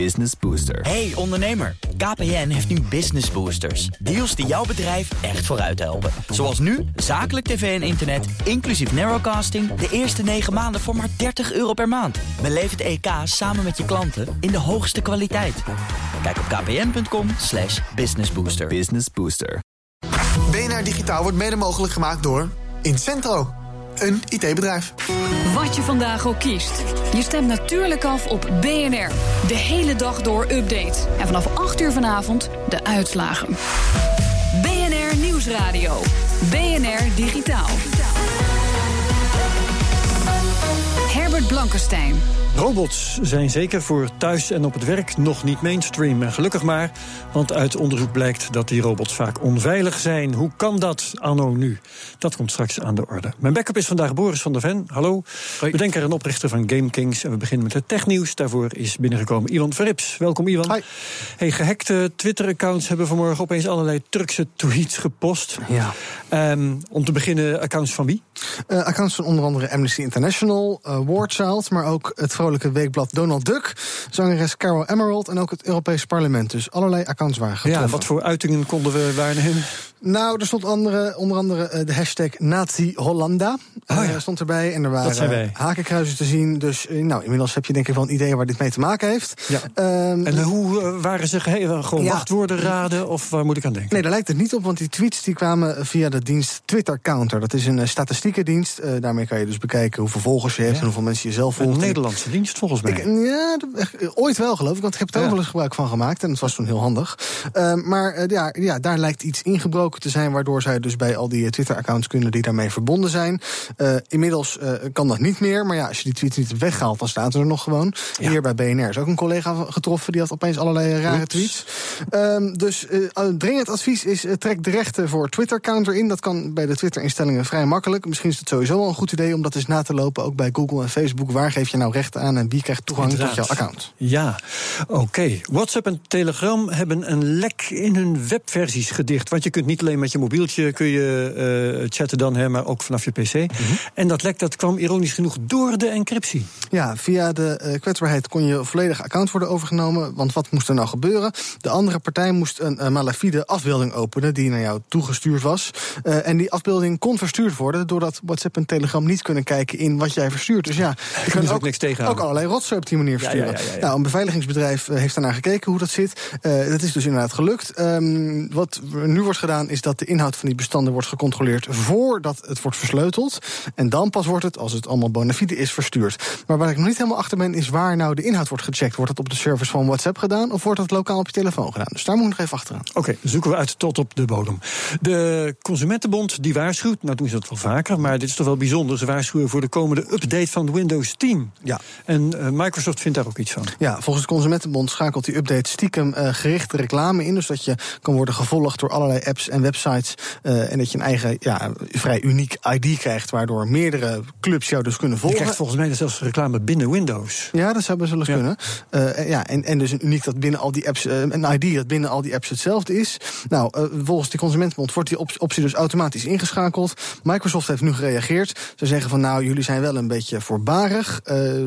Business Booster. Hey ondernemer, KPN heeft nu Business Boosters. Deals die jouw bedrijf echt vooruit helpen. Zoals nu, zakelijk tv en internet, inclusief narrowcasting... de eerste 9 maanden voor maar 30 euro per maand. Beleef het EK samen met je klanten in de hoogste kwaliteit. Kijk op kpn.com slash businessbooster. Business Booster. BNR Digitaal wordt mede mogelijk gemaakt door Incentro, een IT-bedrijf. Wat je vandaag ook kiest. Je stemt natuurlijk af op BNR. De hele dag door update. En vanaf 8 uur vanavond de uitslagen. BNR Nieuwsradio. BNR Digitaal. Herbert Blankenstein. Robots zijn zeker voor thuis en op het werk nog niet mainstream. En gelukkig maar, want uit onderzoek blijkt dat die robots vaak onveilig zijn. Hoe kan dat anno nu? Dat komt straks aan de orde. Mijn backup is vandaag Boris van der Ven. Hallo. Bedenker en oprichter van GameKings. En we beginnen met het technieuws. Daarvoor is binnengekomen Iwan Verrips. Welkom Iwan. Hi. Hey, gehackte Twitter-accounts hebben vanmorgen opeens allerlei Turkse tweets gepost. Ja. Ehm, om te beginnen, accounts van wie? Uh, accounts van onder andere Amnesty International, uh, War Maar ook het vrolijke weekblad Donald Duck, zangeres Carol Emerald en ook het Europees Parlement. Dus allerlei accounts waren getroffen. Ja, wat voor uitingen konden we waarnemen? Nou, er stond andere, onder andere uh, de hashtag Nazi Hollanda. Oh, ja. stond erbij. En er waren hakenkruizen te zien. Dus nou, inmiddels heb je denk ik wel een idee waar dit mee te maken heeft. Ja. Um, en hoe waren ze gewoon ja. wachtwoorden raden? Of waar moet ik aan denken? Nee, daar lijkt het niet op. Want die tweets die kwamen via de dienst Twitter Counter. Dat is een statistiekendienst. Uh, daarmee kan je dus bekijken hoeveel volgers je hebt en hoeveel mensen je zelf volgt. Een Nederlandse dienst volgens mij. Ik, ja, ooit wel geloof ik. Want ik heb er ook wel eens gebruik van gemaakt. En dat was toen heel handig. Uh, maar uh, ja, ja, daar lijkt iets ingebroken te zijn. Waardoor zij dus bij al die Twitter-accounts kunnen die daarmee verbonden zijn. Uh, inmiddels kan dat niet meer. Maar ja, als je die tweets niet weghaalt, dan staat er nog gewoon. Ja. Hier bij BNR is ook een collega getroffen. Die had opeens allerlei rare Oeps. tweets. Um, dus dringend advies is: trek de rechten voor Twitter-counter in. Dat kan bij de Twitter-instellingen vrij makkelijk. Misschien is het sowieso al een goed idee om dat eens na te lopen. Ook bij Google en Facebook. Waar geef je nou rechten aan en wie krijgt toegang Inderdaad. tot jouw account? Ja, oké. Okay. WhatsApp en Telegram hebben een lek in hun webversies gedicht. Want je kunt niet alleen met je mobieltje kun je, uh, chatten dan, hè, maar ook vanaf je pc. Mm -hmm. En dat lek dat kwam ironisch genoeg door de encryptie. Ja, via de uh, kwetsbaarheid kon je volledig account worden overgenomen. Want wat moest er nou gebeuren? De andere partij moest een uh, malafide afbeelding openen die naar jou toegestuurd was. En die afbeelding kon verstuurd worden doordat WhatsApp en Telegram niet kunnen kijken in wat jij verstuurt. Dus ja, je kunt ook, niks tegen ook allerlei rotzooi op die manier versturen. Ja, ja, ja, nou, een beveiligingsbedrijf heeft daarnaar gekeken hoe dat zit. Dat is dus inderdaad gelukt. Um, wat nu wordt gedaan is dat de inhoud van die bestanden wordt gecontroleerd voordat het wordt versleuteld. En dan pas wordt het, als het allemaal bona fide is, verstuurd. Maar waar ik nog niet helemaal achter ben, is waar nou de inhoud wordt gecheckt. Wordt dat op de servers van WhatsApp gedaan of wordt dat lokaal op je telefoon gedaan? Dus daar moet ik nog even achteraan. Oké, okay, zoeken we uit tot op de bodem. De Consumentenbond die waarschuwt, nou doen ze dat wel vaker, maar dit is toch wel bijzonder. Ze waarschuwen voor de komende update van Windows 10. Ja. En uh, Microsoft vindt daar ook iets van. Ja, volgens de Consumentenbond schakelt die update stiekem uh, gerichte reclame in. Dus dat je kan worden gevolgd door allerlei apps en websites. Uh, en dat je een eigen, ja, vrij uniek ID krijgt. Waardoor meerdere clubs jou dus kunnen volgen. Je krijgt volgens mij zelfs reclame binnen Windows. Ja, dat zou best wel eens ja. kunnen. Uh, ja, en, en dus een uniek dat binnen al die apps, uh, een ID dat binnen al die apps hetzelfde is. Nou, volgens de Consumentenbond wordt die op optie dus automatisch ingeschakeld. Microsoft heeft nu gereageerd. Ze zeggen van nou, jullie zijn wel een beetje voorbarig.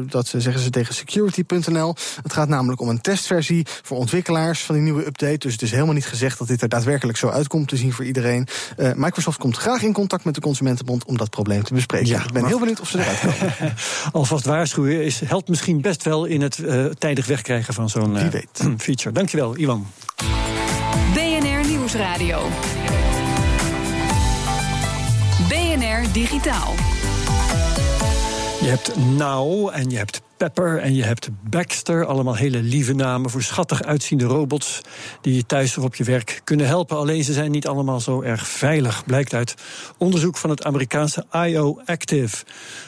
dat zeggen ze tegen security.nl. Het gaat namelijk om een testversie voor ontwikkelaars van die nieuwe update. Dus het is helemaal niet gezegd dat dit er daadwerkelijk zo uitkomt te zien voor iedereen. Uh, Microsoft komt graag in contact met de Consumentenbond om dat probleem te bespreken. Ja, ik ben maar... heel benieuwd of ze eruit komen. Alvast waarschuwen is, helpt misschien best wel in het uh, tijdig wegkrijgen van zo'n uh, feature. Dankjewel, Iwan. BNR Nieuwsradio. BNR Digitaal. Je hebt Now en je hebt Pepper en je hebt Baxter. Allemaal hele lieve namen voor schattig uitziende robots... die je thuis of op je werk kunnen helpen. Alleen ze zijn niet allemaal zo erg veilig. Blijkt uit onderzoek van het Amerikaanse IO Active.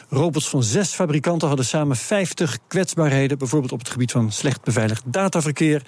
Robots van zes fabrikanten hadden samen 50 kwetsbaarheden... bijvoorbeeld op het gebied van slecht beveiligd dataverkeer...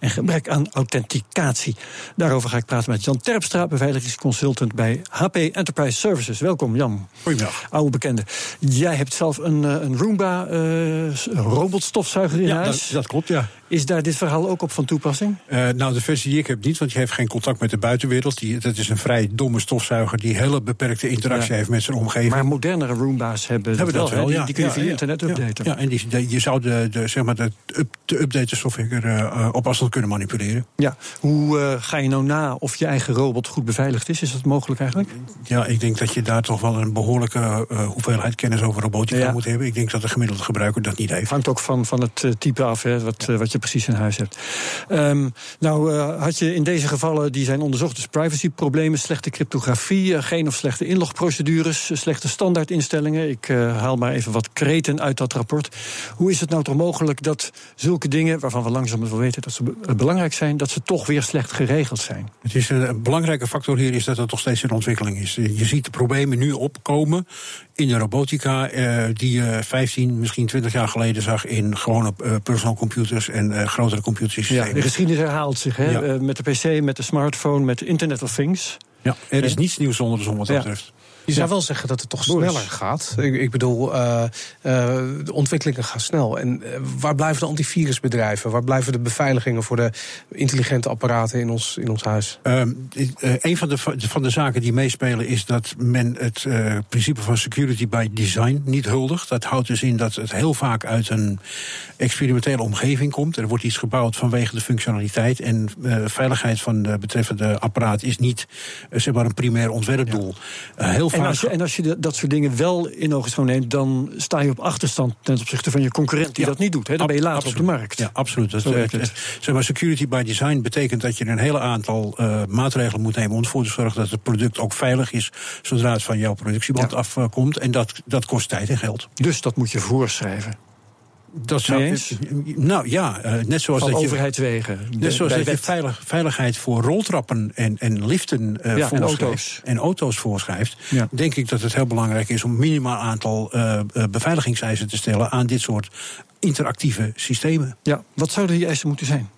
en gebrek aan authenticatie. Daarover ga ik praten met Jan Terpstra... beveiligingsconsultant bij HP Enterprise Services. Welkom, Jan. Goedemiddag. Oude bekende. Jij hebt zelf een, een Roomba... Uh, robotstofzuiger in Ja, huis. dat, dat klopt, ja. Is daar dit verhaal ook op van toepassing? Eh, nou, de versie die ik heb niet, want je heeft geen contact met de buitenwereld. Die, dat is een vrij domme stofzuiger die hele beperkte interactie Ja. heeft met zijn omgeving. Maar modernere Roomba's hebben, hebben dat hè? wel, Die- ja. Die, kun je via internet updaten. Ja, en die, de- je zou de, de, zeg maar de, up, de update software eh, op afstand kunnen manipuleren. Ja. Hoe eh, ga je nou na of je eigen robot goed beveiligd is? Is dat mogelijk eigenlijk? Ja, ik denk dat je daar toch wel een behoorlijke eh, hoeveheid kennis over robotica Ja. moet hebben. Ik denk dat de gemiddelde gebruiker dat niet heeft. Hangt ook van, van het eh, type af, hè, wat, eh, wat je precies in huis hebt. Ehm, nou, eh, had je in deze gevallen die zijn onderzocht, dus privacyproblemen, slechte cryptografie, geen of slechte inlogprocedures, slechte standaardinstellingen. Ik haal maar even wat kreten uit dat rapport. Hoe is het nou toch mogelijk dat zulke dingen, waarvan we langzaam wel weten dat ze be- belangrijk zijn, dat ze toch weer slecht geregeld zijn? Het is een, belangrijke factor hier is dat het nog steeds in ontwikkeling is. Je ziet de problemen nu opkomen in de robotica die je 15, misschien 20 jaar geleden zag in gewone eh, personal computers en eh, grotere Ja, computersystemen. de geschiedenis herhaalt zich, hè? Ja. Eh, met de PC, met de smartphone, met Internet of Things. Ja, er is Ja. niets nieuws onder de zon wat dat Ja. betreft. Je zou wel zeggen dat het toch sneller gaat. Ik, ik bedoel, eh, eh, de ontwikkelingen gaan snel. En eh, waar blijven de antivirusbedrijven? Waar blijven de beveiligingen voor de intelligente apparaten in ons, in ons huis? Ehm, eh, een van de, van de zaken die meespelen is dat men het principe van security by design niet huldigt. Dat houdt dus in dat het heel vaak uit een experimentele omgeving komt. Er wordt iets gebouwd vanwege de functionaliteit. En veiligheid van de betreffende apparaat is niet zeg maar een primair ontwerpdoel. Heel En als je, en als je dat soort dingen wel in ogenschouw neemt, dan sta je op achterstand ten opzichte van je concurrent die Ja, dat niet doet. Hè? Dan ben je later op de markt. Ja, absoluut. Dat, eh, het. eh, zeg maar, security by design betekent dat je een hele aantal eh, maatregelen moet nemen om ervoor te zorgen dat het product ook veilig is zodra het van jouw productieband Ja. afkomt. En dat, dat kost tijd en geld. Dus dat moet je voorschrijven. Dat Mee eens? Nou ja, eh, net zoals Van dat je. overheidswegen. Net zoals je veilig, veiligheid voor roltrappen en, en liften Ja, en auto's. en auto's voorschrijft. Ja. Denk ik dat het heel belangrijk is om een minimaal aantal eh, beveiligingseisen te stellen aan dit soort interactieve systemen. Ja, wat zouden die eisen moeten zijn?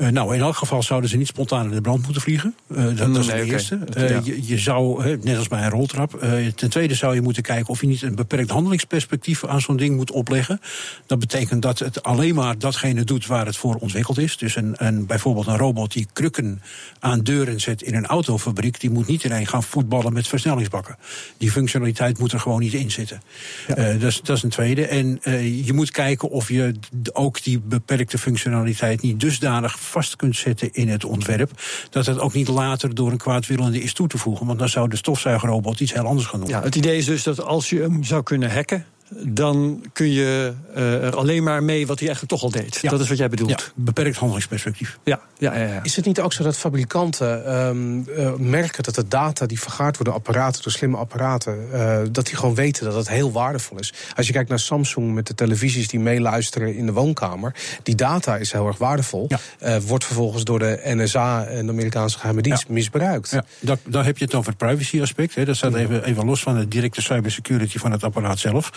Eh, nou, in elk geval zouden ze niet spontaan in de brand moeten vliegen. Eh, dat, is het eerste. Eh, ja. je, je zou, net als bij een roltrap. ten tweede zou je moeten kijken of je niet een beperkt handelingsperspectief aan zo'n ding moet opleggen. Dat betekent dat het alleen maar datgene doet waar het voor ontwikkeld is. Dus een, een, bijvoorbeeld een robot die krukken aan deuren zet in een autofabriek, die moet niet ineens gaan voetballen met versnellingsbakken. Die functionaliteit moet er gewoon niet in zitten. Dat, is, dat is een tweede. En je moet kijken of je ook die beperkte functionaliteit niet dusdanig vast kunt zetten in het ontwerp. Dat het ook niet later door een kwaadwillende is toe te voegen. Want dan zou de stofzuigerrobot iets heel anders gaan doen. Ja, het idee is dus dat als je hem zou kunnen hacken, dan kun je eh, er alleen maar mee wat hij eigenlijk toch al deed. Ja. Dat is wat jij bedoelt. Ja, beperkt handelingsperspectief. Ja, ja, ja. ja. Is het niet ook zo dat fabrikanten ehm, eh, merken dat de data die vergaard wordt door apparaten, door slimme apparaten, eh, dat die gewoon weten dat het heel waardevol is? Als je kijkt naar Samsung met de televisies die meeluisteren in de woonkamer, die data is heel erg waardevol. Ja. Eh, wordt vervolgens door de NSA en de Amerikaanse geheime dienst Ja. misbruikt. Ja, dat, daar heb je het over het privacy aspect. Hè. Dat staat even, even los van de directe cybersecurity van het apparaat zelf.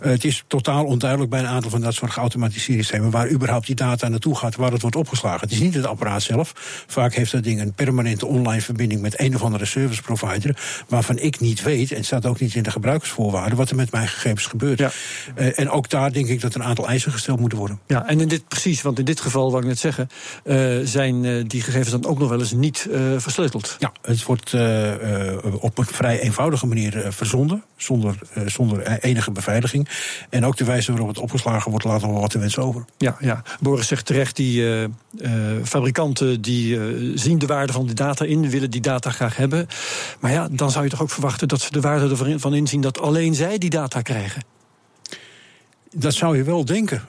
Eh, het is totaal onduidelijk bij een aantal van dat soort geautomatiseerde systemen waar überhaupt die data naartoe gaat, waar het wordt opgeslagen. Het is niet het apparaat zelf. Vaak heeft dat ding een permanente online verbinding met een of andere service provider, waarvan ik niet weet, en het staat ook niet in de gebruikersvoorwaarden, wat er met mijn gegevens gebeurt. Ja. Eh, en ook daar denk ik dat een aantal eisen gesteld moeten worden. Ja, en in dit precies, want in dit geval, wou ik net zeggen, eh, zijn die gegevens dan ook nog wel eens niet versleuteld. Ja, het wordt op een vrij eenvoudige manier verzonden, zonder, zonder enige beveiliging. En ook de wijze waarop het opgeslagen wordt, laat nog wel wat te wensen over. Ja, ja. Boris zegt terecht, die eh, eh, fabrikanten die eh, zien de waarde van de data in, willen die data graag hebben. Maar ja, dan zou je toch ook verwachten dat ze de waarde ervan van inzien dat alleen zij die data krijgen. Dat zou je wel denken.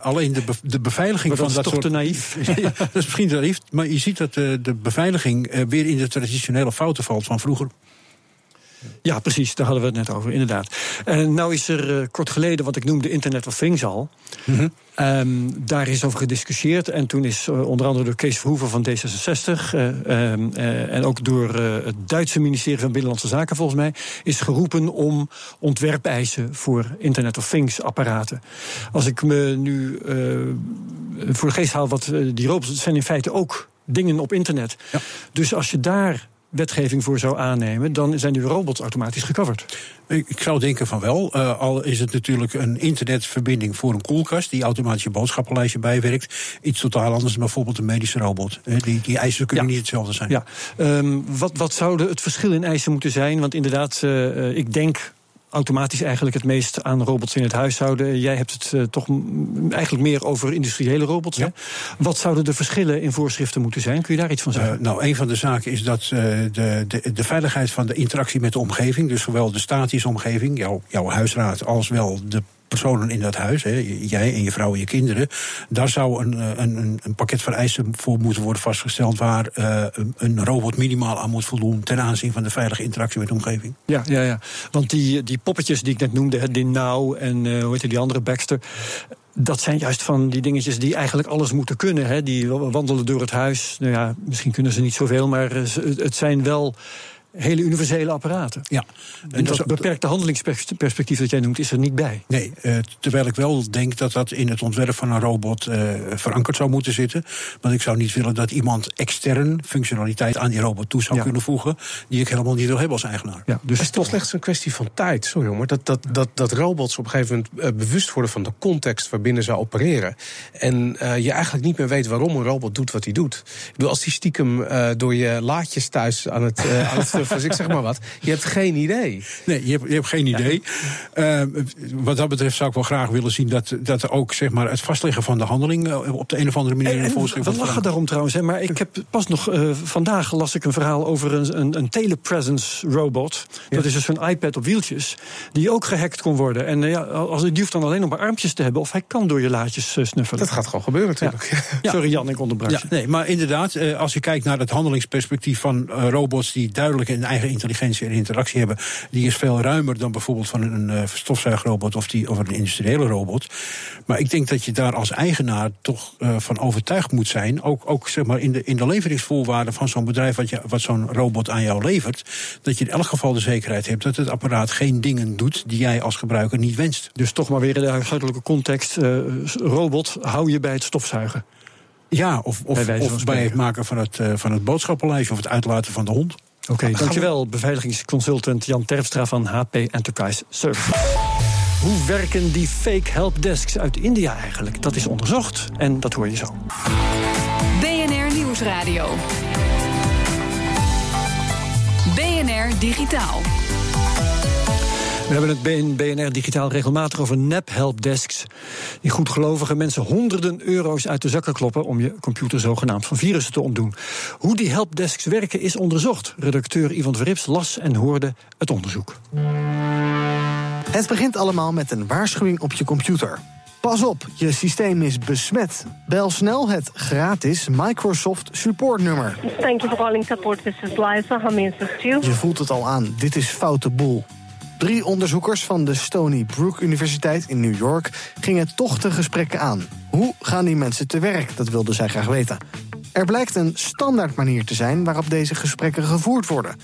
Alleen de, be- de beveiliging Maar dat van is dat toch soort... te naïef? Dat is misschien te naïef, maar je ziet dat de, de beveiliging weer in de traditionele fouten valt van vroeger. Ja, precies, daar hadden we het net over, inderdaad. En nou is er eh, kort geleden, wat ik noemde Internet of Things al. Mhm. Ehm, daar is over gediscussieerd. En toen is eh, onder andere door Kees Verhoeven van D66... eh, ehm, eh, en ook door eh, het Duitse ministerie van Binnenlandse Zaken volgens mij... is geroepen om ontwerpeisen voor Internet of Things apparaten. Als ik me nu eh, voor de geest haal wat eh, die robots... het zijn in feite ook dingen op internet. Ja. Dus als je daar wetgeving voor zou aannemen, dan zijn die robots automatisch gecoverd. Ik zou denken van wel. Uh, al is het natuurlijk een internetverbinding voor een koelkast die automatisch je boodschappenlijstje bijwerkt. Iets totaal anders dan bijvoorbeeld een medische robot. Die, die eisen kunnen niet hetzelfde zijn. Ja. Um, wat, wat zou het verschil in eisen moeten zijn? Want inderdaad, uh, ik denk automatisch eigenlijk het meest aan robots in het huishouden. Jij hebt het uh, toch eigenlijk meer over industriële robots. Ja. Wat zouden de verschillen in voorschriften moeten zijn? Kun je daar iets van zeggen? Uh, nou, een van de zaken is dat uh, de, de, de, veiligheid van de interactie met de omgeving, dus zowel de statische omgeving, jouw, jouw huisraad, als wel de personen in dat huis, hè, jij en je vrouw en je kinderen, daar zou een, een, een pakket vereisten voor moeten worden vastgesteld waar uh, een robot minimaal aan moet voldoen ten aanzien van de veilige interactie met de omgeving. Ja, ja, ja. want die, die poppetjes die ik net noemde, die Now en hoe heet die andere Baxter. Dat zijn juist van die dingetjes die eigenlijk alles moeten kunnen. Hè. Die wandelen door het huis. Nou ja, misschien kunnen ze niet zoveel, maar het zijn wel hele universele apparaten. Ja. En dat beperkte handelingsperspectief dat jij noemt, is er niet bij. Nee, uh, terwijl ik wel denk dat dat in het ontwerp van een robot uh, verankerd zou moeten zitten. Want ik zou niet willen dat iemand extern functionaliteit aan die robot toe zou ja. kunnen voegen. die ik helemaal niet wil hebben als eigenaar. Ja, dus het is toch slechts een kwestie van tijd, sorry hoor. Dat, dat, dat, dat robots op een gegeven moment uh, bewust worden van de context waarbinnen ze opereren. En je eigenlijk niet meer weet waarom een robot doet wat hij doet. Ik bedoel, als die stiekem door je laadjes thuis aan het, aan het dus ik zeg maar wat. Je hebt geen idee. Nee, je hebt, je hebt geen idee. Ja. Uh, wat dat betreft zou ik wel graag willen zien dat, dat er ook zeg maar, het vastleggen van de handeling uh, op de een of andere manier in de voorschrift We lachen daarom trouwens, hè, maar ik heb pas nog uh, vandaag las ik een verhaal over een, een, een telepresence robot. Ja. Dat is dus een iPad op wieltjes, die ook gehackt kon worden. En ja, als, die hoeft dan alleen nog maar armpjes te hebben, of hij kan door je laadjes snuffelen. Dat gaat gewoon gebeuren natuurlijk. Ja. Sorry Jan, ik onderbrak ja, Nee, maar inderdaad, als je kijkt naar het handelingsperspectief van robots die duidelijk een eigen intelligentie en interactie hebben, die is veel ruimer dan bijvoorbeeld van een uh, stofzuigrobot of, die, of een industriële robot. Maar ik denk dat je daar als eigenaar toch uh, van overtuigd moet zijn, ook, ook zeg maar in, de, in de leveringsvoorwaarden van zo'n bedrijf wat, je, wat zo'n robot aan jou levert, dat je in elk geval de zekerheid hebt dat het apparaat geen dingen doet die jij als gebruiker niet wenst. Dus toch maar weer in de huishoudelijke context, uh, robot, hou je bij het stofzuigen. Ja, of, of, bij, of bij het maken van het, uh, van het boodschappenlijstje of het uitlaten van de hond. Oké, okay, dankjewel, beveiligingsconsultant Jan Terpstra van HP Enterprise Service. Hoe werken die fake helpdesks uit India eigenlijk? Dat is onderzocht en dat hoor je zo. BNR Nieuwsradio. BNR Digitaal. We hebben het BNR Digitaal regelmatig over nep-helpdesks. Die goedgelovige mensen honderden euro's uit de zakken kloppen om je computer zogenaamd van virussen te ontdoen. Hoe die helpdesks werken is onderzocht. Redacteur Ivan Verrips las en hoorde het onderzoek. Het begint allemaal met een waarschuwing op je computer. Pas op, je systeem is besmet. Bel snel het gratis Microsoft supportnummer. Thank you for calling support. This is Liza. How may I assist you? Je voelt het al aan. Dit is foute boel. Drie onderzoekers van de Stony Brook Universiteit in New York gingen toch de gesprekken aan. Hoe gaan die mensen te werk? Dat wilden zij graag weten. Er blijkt een standaard manier te zijn waarop deze gesprekken gevoerd worden.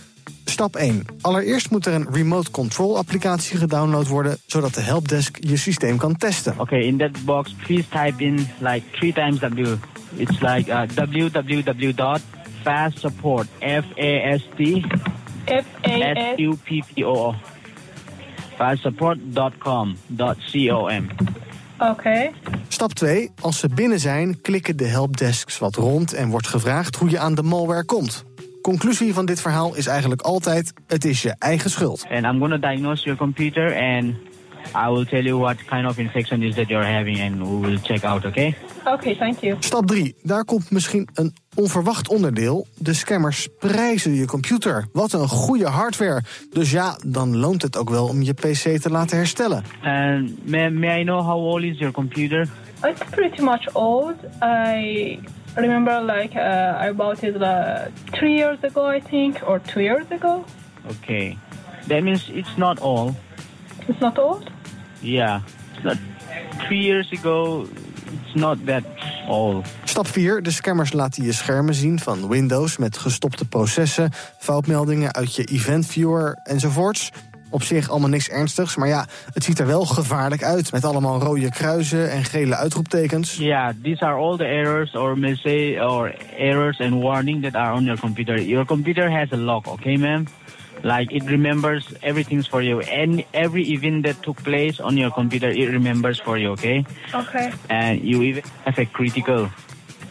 Stap 1. Allereerst moet er een remote control applicatie gedownload worden, zodat de helpdesk je systeem kan testen. Oké, okay, in that box, please type in like three times W. It's like uh, www.fastsupport. F A S T. F A S U P P O. Fastsupport.com. Oké. Okay. Stap 2. Als ze binnen zijn, klikken de helpdesks wat rond en wordt gevraagd hoe je aan de malware komt. Conclusie van dit verhaal is eigenlijk altijd: het is je eigen schuld. And I'm going to diagnose your computer and I will tell you what kind of infection is that you're having and we will check out, okay? Oké, okay, thank you. Stap 3. Daar komt misschien een onverwacht onderdeel. De scammers prijzen je computer. Wat een goede hardware. Dus ja, dan loont het ook wel om je PC te laten herstellen. And may, may I know how old is your computer? It's pretty much old. I remember like uh, I bought it uh, three years ago, I think, or two years ago. Okay, that means it's not old. It's not old. Yeah, it's not three years ago. It's not that old. Stap 4. De scammers laten je schermen zien van Windows met gestopte processen, foutmeldingen uit je event viewer enzovoorts. Op zich allemaal niks ernstigs. Maar ja, het ziet er wel gevaarlijk uit. Met allemaal rode kruisen en gele uitroeptekens. Yeah, these are all the errors or message or errors and warning that are on your computer. Your computer has a lock, okay, ma'am? Like it remembers everything for you. And every event that took place on your computer, it remembers for you, okay? Okay. And you even have a critical.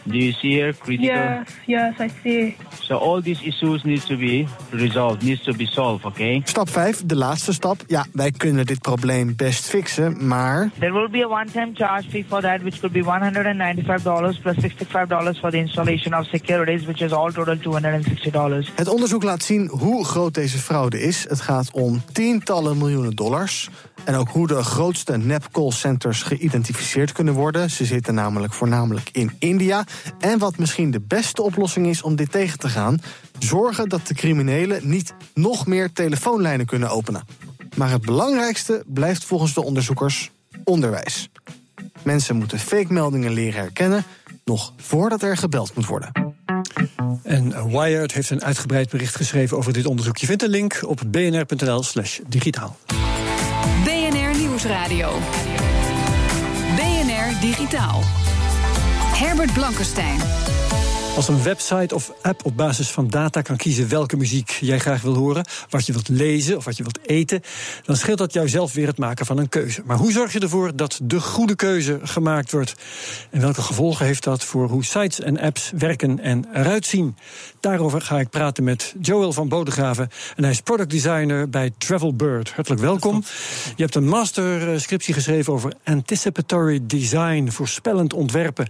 Do you see here critical? Yes, yes, I see. So all these issues needs to be resolved, needs to be solved, okay? Stap 5, de laatste stap. Ja, wij kunnen dit probleem best fixen, maar... There will be a one-time charge fee for that, which could be $195 plus $65 for the installation of securities, which is all total $260. Het onderzoek laat zien hoe groot deze fraude is. Het gaat om tientallen miljoenen dollars. En ook hoe de grootste nep-callcenters geïdentificeerd kunnen worden. Ze zitten namelijk voornamelijk in India. En wat misschien de beste oplossing is om dit tegen te gaan... zorgen dat de criminelen niet nog meer telefoonlijnen kunnen openen. Maar het belangrijkste blijft volgens de onderzoekers onderwijs. Mensen moeten fake-meldingen leren herkennen... nog voordat er gebeld moet worden. En Wired heeft een uitgebreid bericht geschreven over dit onderzoek. Je vindt een link op bnr.nl/slash digitaal. BNR Nieuwsradio. BNR Digitaal. Herbert Blankenstein. Als een website of app op basis van data kan kiezen welke muziek jij graag wil horen, wat je wilt lezen of wat je wilt eten, dan scheelt dat jou zelf weer het maken van een keuze. Maar hoe zorg je ervoor dat de goede keuze gemaakt wordt? En welke gevolgen heeft dat voor hoe sites en apps werken en eruit zien? Daarover ga ik praten met Joel van Bodegraven. En hij is product designer bij Travelbird. Hartelijk welkom. Je hebt een masterscriptie geschreven over anticipatory design, voorspellend ontwerpen.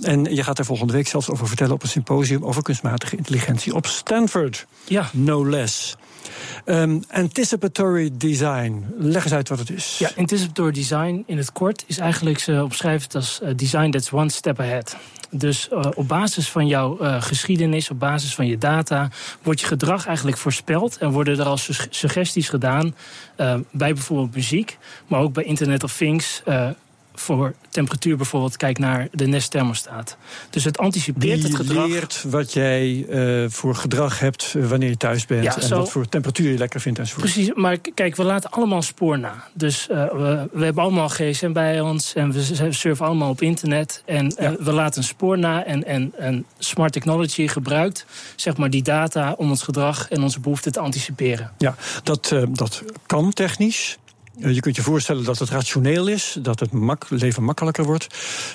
En je gaat daar volgende week zelfs over vertellen op een symposium over kunstmatige intelligentie op Stanford. Ja. No less. Um, anticipatory design. Leg eens uit wat het is. Ja, anticipatory design in het kort is eigenlijk, ze omschrijven het als uh, design that's one step ahead. Dus uh, op basis van jouw uh, geschiedenis, op basis van je data, wordt je gedrag eigenlijk voorspeld en worden er al su suggesties gedaan bij bijvoorbeeld muziek, maar ook bij Internet of Things voor temperatuur bijvoorbeeld, kijk naar de Nest thermostaat. Dus het anticipeert Die het gedrag. leert wat jij uh, voor gedrag hebt wanneer je thuis bent. Ja, en zo- wat voor temperatuur je lekker vindt enzovoort. Precies, maar kijk, we laten allemaal spoor na. Dus uh, we, we hebben allemaal gsm bij ons en we surfen allemaal op internet. En uh, we laten een spoor na en, en, en smart technology gebruikt zeg maar, die data om ons gedrag en onze behoeften te anticiperen. Ja, dat, dat kan technisch. Uh, je kunt je voorstellen dat het rationeel is, dat het mak leven makkelijker wordt.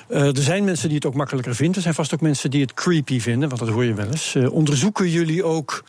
Uh, er zijn mensen die het ook makkelijker vinden. Er zijn vast ook mensen die het creepy vinden, want dat hoor je wel eens. Uh, onderzoeken jullie ook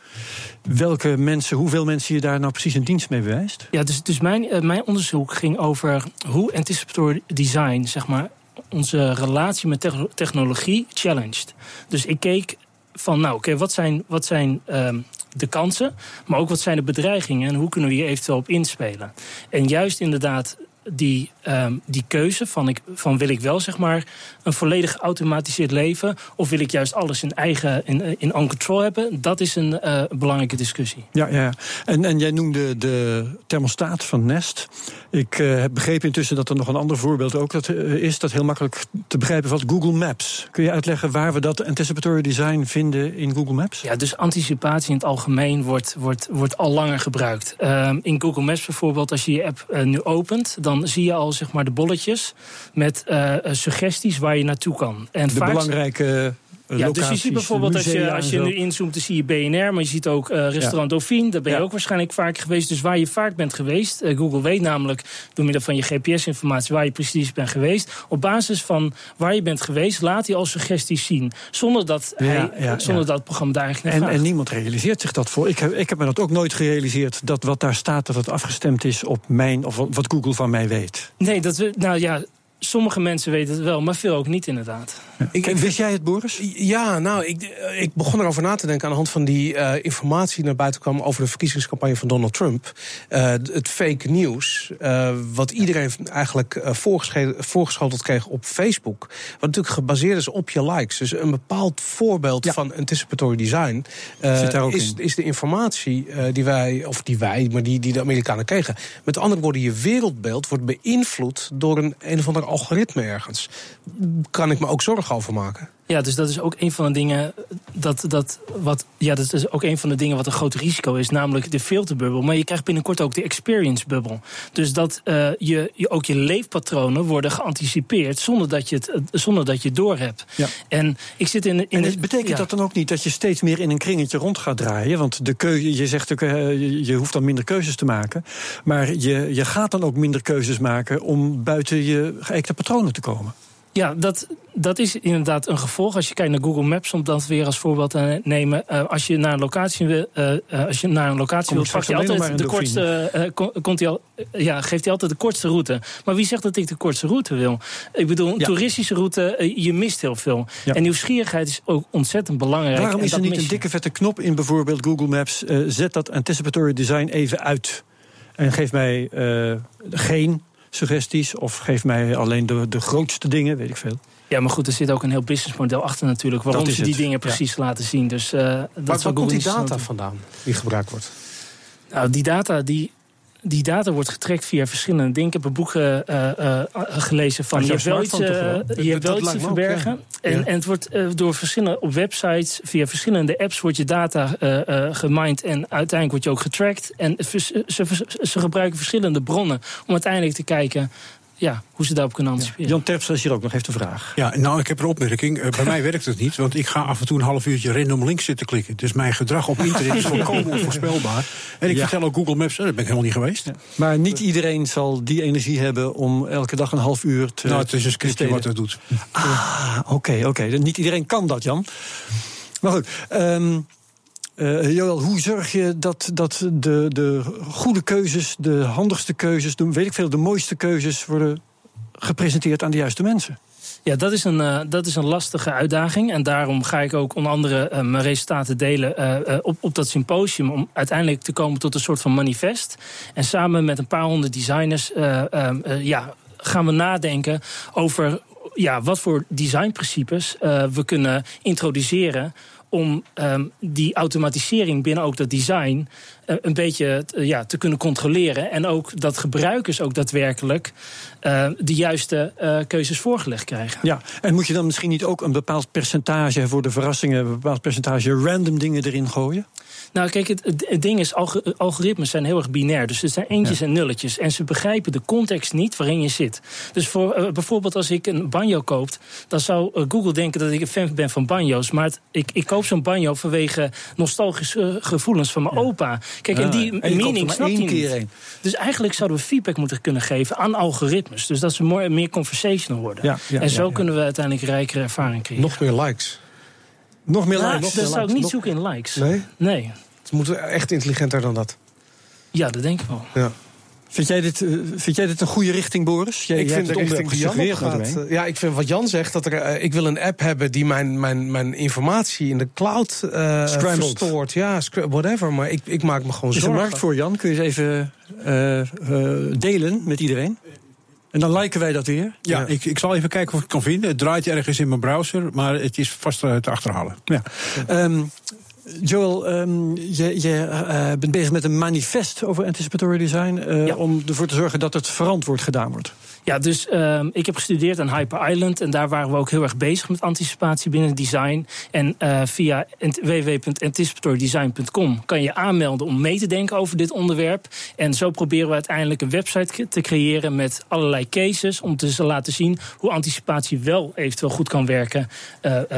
welke mensen, hoeveel mensen je daar nou precies een dienst mee bewijst? Ja, dus, dus mijn, mijn onderzoek ging over hoe anticipatory design, zeg maar, onze relatie met te technologie challenged. Dus ik keek van, nou oké, wat zijn, wat zijn um, de kansen, maar ook wat zijn de bedreigingen en hoe kunnen we hier eventueel op inspelen. En juist inderdaad die, um, die keuze van, ik, van wil ik wel zeg maar een volledig geautomatiseerd leven of wil ik juist alles in eigen in, in on control hebben, dat is een uh, belangrijke discussie. Ja, ja. En, en jij noemde de thermostaat van Nest. Ik uh, heb begrepen intussen dat er nog een ander voorbeeld ook dat, uh, is dat heel makkelijk te begrijpen valt. Google Maps. Kun je uitleggen waar we dat anticipatory design vinden in Google Maps? Ja, dus anticipatie in het algemeen wordt, wordt, wordt al langer gebruikt. Um, in Google Maps bijvoorbeeld, als je je app nu opent, dan zie je al zeg maar de bolletjes met uh, suggesties waar je naartoe kan. En de vaak... belangrijke ja, dus je ziet bijvoorbeeld als je, als je nu inzoomt, dan zie je BNR, maar je ziet ook uh, restaurant ja. Dauphine. Daar ben je ja. ook waarschijnlijk vaak geweest. Dus waar je vaak bent geweest, uh, Google weet namelijk door middel van je GPS-informatie waar je precies bent geweest. Op basis van waar je bent geweest, laat hij al suggesties zien. Zonder dat, hij, zonder dat het programma daar eigenlijk en, en niemand realiseert zich dat voor. Ik heb, ik heb me dat ook nooit gerealiseerd dat wat daar staat, dat het afgestemd is op mijn, of wat Google van mij weet. Nee, dat we, nou ja. Sommige mensen weten het wel, maar veel ook niet inderdaad. Ik, wist jij het, Boris? Ja, nou, ik, ik begon erover na te denken aan de hand van die uh, informatie die naar buiten kwam over de verkiezingscampagne van Donald Trump. Uh, het fake nieuws, uh, wat iedereen eigenlijk voorgeschoteld kreeg op Facebook. Wat natuurlijk gebaseerd is op je likes. Dus een bepaald voorbeeld ja. van anticipatory design is, is, de informatie die wij, of die wij, maar die, die de Amerikanen kregen. Met andere woorden, je wereldbeeld wordt beïnvloed door een een of ander algoritme ergens. Kan ik me ook zorgen over maken? Ja, dus dat is ook een van de dingen dat, dat, wat, ja, dat is ook een van de dingen wat een groot risico is, namelijk de filterbubbel. Maar je krijgt binnenkort ook de experience bubbel. Dus dat uh, je, je, ook je leefpatronen worden geanticipeerd zonder dat je het, zonder dat je het doorhebt. Ja. En ik zit in. in en betekent ja. dat dan ook niet dat je steeds meer in een kringetje rond gaat draaien? Want de keuze, je zegt ook, uh, je hoeft dan minder keuzes te maken. Maar je, je gaat dan ook minder keuzes maken om buiten je geëikte patronen te komen. Ja, dat, dat is inderdaad een gevolg. Als je kijkt naar Google Maps, om dat weer als voorbeeld te nemen. Uh, als je naar een locatie wil, uh, als je naar een locatie wilt, pakt hij altijd de kortste. Uh, komt hij al, ja, geeft hij altijd de kortste route. Maar wie zegt dat ik de kortste route wil? Ik bedoel, een ja. toeristische route, je mist heel veel. Ja. En nieuwsgierigheid is ook ontzettend belangrijk. Waarom is er niet een dikke vette knop in bijvoorbeeld Google Maps? zet dat anticipatory design even uit. En geef mij geen suggesties of geef mij alleen de, de grootste dingen, weet ik veel. Ja, maar goed, er zit ook een heel businessmodel achter natuurlijk... waarom ze die het. dingen precies ja. laten zien. Dus, uh, dat waar komt die data vandaan die gebruikt wordt? Nou, die data die die data wordt getrekt via verschillende dingen. Ik heb een boek uh, uh, gelezen van... Je hebt wel iets, je hebt wel iets te verbergen. Ook, ja. en, ja. en het wordt door verschillende... op websites, via verschillende apps... wordt je data gemined en uiteindelijk wordt je ook getracked. En ze, ze, ze gebruiken verschillende bronnen... om uiteindelijk te kijken ja, hoe ze daarop kunnen anticiperen. Jan Terpstra is hier ook nog heeft een vraag. Ja, nou, ik heb een opmerking. Uh, bij mij werkt het niet, want ik ga af en toe een half uurtje random links zitten klikken. Dus mijn gedrag op internet is volkomen onvoorspelbaar. En ik ja. vertel ook Google Maps, daar ben ik helemaal niet geweest. Ja. Maar niet iedereen zal die energie hebben om elke dag een half uur te Nou, het is een scriptje wat dat doet. Ah, oké, okay, oké. Okay. Niet iedereen kan dat, Jan. Maar goed, um, Uh, Joël, hoe zorg je dat, dat de, de goede keuzes, de handigste keuzes, de, weet ik veel, de mooiste keuzes worden gepresenteerd aan de juiste mensen? Ja, dat is, een, uh, dat is een lastige uitdaging. En daarom ga ik ook onder andere uh, mijn resultaten delen op, op dat symposium. Om uiteindelijk te komen tot een soort van manifest. En samen met een paar honderd designers ja, gaan we nadenken over ja, wat voor designprincipes we kunnen introduceren om um, die automatisering binnen ook dat design uh, een beetje uh, ja, te kunnen controleren. En ook dat gebruikers ook daadwerkelijk uh, de juiste keuzes voorgelegd krijgen. Ja, en moet je dan misschien niet ook een bepaald percentage voor de verrassingen, een bepaald percentage random dingen erin gooien? Nou, kijk, het, het, ding is, algoritmes zijn heel erg binair. Dus het zijn eentjes ja. en nulletjes. En ze begrijpen de context niet waarin je zit. Dus voor, uh, bijvoorbeeld als ik een banjo koop... dan zou uh, Google denken dat ik een fan ben van banjo's. Maar het, ik, ik koop zo'n banjo vanwege nostalgische uh, gevoelens van mijn ja. opa. Kijk, en die en meaning snapt hij niet. Dus eigenlijk zouden we feedback moeten kunnen geven aan algoritmes. Dus dat ze more, meer conversational worden. Ja, en zo kunnen we uiteindelijk rijkere ervaring creëren. Nog meer likes. Nog meer likes. Dat zou ik niet zoeken in likes. Nee? Nee. Het moet echt intelligenter dan dat. Ja, dat denk ik wel. Ja. Vind jij, dit, uh, vind jij dit een goede richting, Boris? Jij, ik vind de richting die Jan gaat. Uh, ja, ik vind wat Jan zegt. Dat er, uh, ik wil een app hebben die mijn, mijn, mijn informatie in de cloud verstoort. Ja, whatever. Maar ik, ik maak me gewoon zorgen. Is er markt voor, Jan? Kun je eens even delen met iedereen? En dan liken wij dat weer. Ja, ja. Ik, ik zal even kijken of ik het kan vinden. Het draait ergens in mijn browser, maar het is vast te achterhalen. Ja. Um, Joel, um, je, je uh, bent bezig met een manifest over anticipatory design. Uh, ja. Om ervoor te zorgen dat het verantwoord gedaan wordt. Ja, dus um, ik heb gestudeerd aan Hyper Island. En daar waren we ook heel erg bezig met anticipatie binnen design. En uh, via www.anticipatorydesign.com kan je aanmelden om mee te denken over dit onderwerp. En zo proberen we uiteindelijk een website te creëren met allerlei cases. Om te laten zien hoe anticipatie wel eventueel goed kan werken.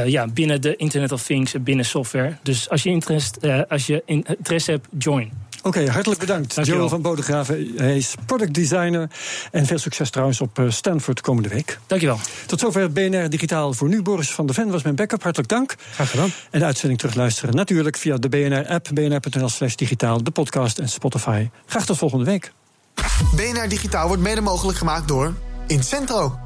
ja, binnen de Internet of Things en binnen software. Dus als je interesse, als je interesse hebt, join. Oké, okay, hartelijk bedankt. Joel van Bodegraven, hij is product designer. En veel succes trouwens op Stanford komende week. Dankjewel. Tot zover BNR Digitaal voor nu. Boris van der Ven was mijn backup. Hartelijk dank. Graag gedaan. En de uitzending terugluisteren natuurlijk via de BNR-app, bnr.nl slash digitaal, de podcast en Spotify. Graag tot volgende week. BNR Digitaal wordt mede mogelijk gemaakt door Incentro